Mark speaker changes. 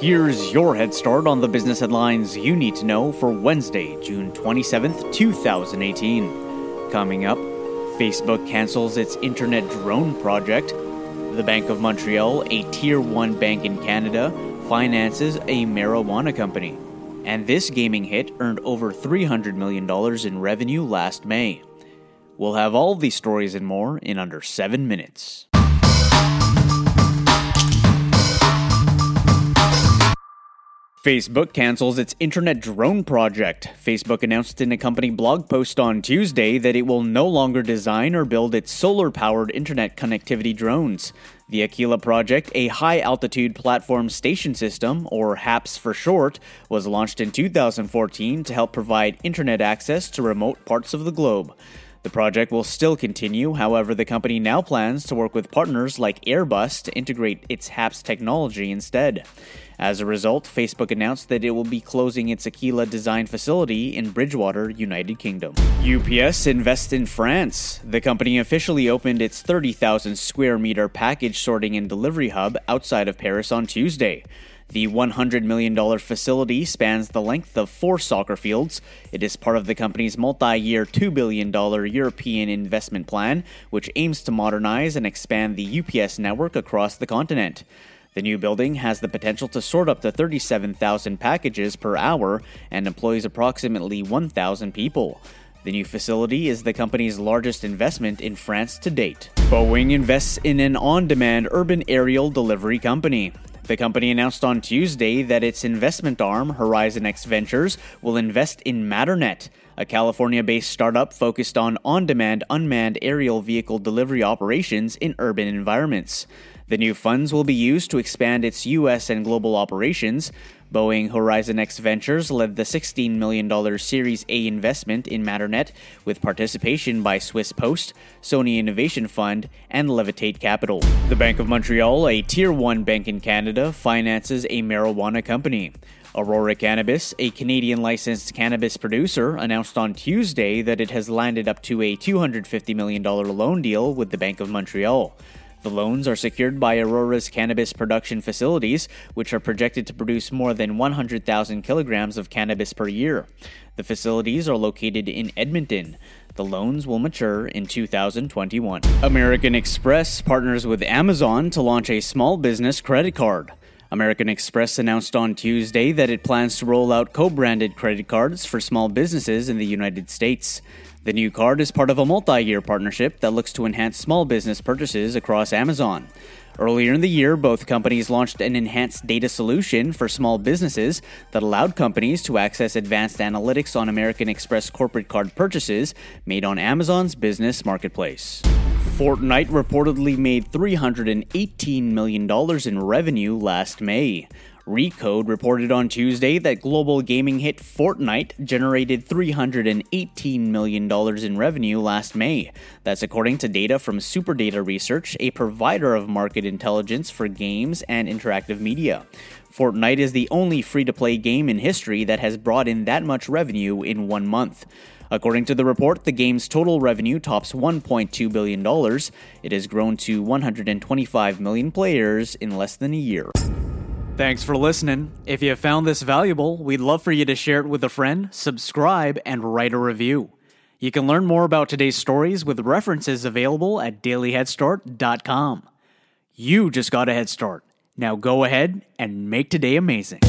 Speaker 1: Here's your head start on the business headlines you need to know for Wednesday, June 27th, 2018. Coming up, Facebook cancels its internet drone project. The Bank of Montreal, a tier 1 bank in Canada, finances a marijuana company. And this gaming hit earned over $300 million in revenue last May. We'll have all these stories and more in under 7 minutes. Facebook cancels its internet drone project. Facebook announced in a company blog post on Tuesday that it will no longer design or build its solar powered internet connectivity drones. The Aquila project, a high altitude platform station system, or HAPS for short, was launched in 2014 to help provide internet access to remote parts of the globe. The project will still continue, however, the company now plans to work with partners like Airbus to integrate its HAPS technology instead. As a result, Facebook announced that it will be closing its Aquila design facility in Bridgwater, United Kingdom. UPS invests in France. The company officially opened its 30,000 square meter package sorting and delivery hub outside of Paris on Tuesday. The $100 million facility spans the length of four soccer fields. It is part of the company's multi year $2 billion European investment plan, which aims to modernize and expand the UPS network across the continent. The new building has the potential to sort up to 37,000 packages per hour and employs approximately 1,000 people. The new facility is the company's largest investment in France to date. Boeing invests in an on demand urban aerial delivery company. The company announced on Tuesday that its investment arm, Horizon X Ventures, will invest in Matternet, a California based startup focused on on demand unmanned aerial vehicle delivery operations in urban environments. The new funds will be used to expand its U.S. and global operations. Boeing Horizon X Ventures led the $16 million Series A investment in Matternet, with participation by Swiss Post, Sony Innovation Fund, and Levitate Capital. The Bank of Montreal, a Tier 1 bank in Canada, finances a marijuana company. Aurora Cannabis, a Canadian licensed cannabis producer, announced on Tuesday that it has landed up to a $250 million loan deal with the Bank of Montreal. The loans are secured by Aurora's cannabis production facilities, which are projected to produce more than 100,000 kilograms of cannabis per year. The facilities are located in Edmonton. The loans will mature in 2021. American Express partners with Amazon to launch a small business credit card. American Express announced on Tuesday that it plans to roll out co branded credit cards for small businesses in the United States. The new card is part of a multi year partnership that looks to enhance small business purchases across Amazon. Earlier in the year, both companies launched an enhanced data solution for small businesses that allowed companies to access advanced analytics on American Express corporate card purchases made on Amazon's business marketplace. Fortnite reportedly made $318 million in revenue last May. Recode reported on Tuesday that global gaming hit Fortnite generated $318 million in revenue last May. That's according to data from Superdata Research, a provider of market intelligence for games and interactive media. Fortnite is the only free to play game in history that has brought in that much revenue in one month. According to the report, the game's total revenue tops $1.2 billion. It has grown to 125 million players in less than a year. Thanks for listening. If you found this valuable, we'd love for you to share it with a friend, subscribe, and write a review. You can learn more about today's stories with references available at dailyheadstart.com. You just got a head start. Now go ahead and make today amazing.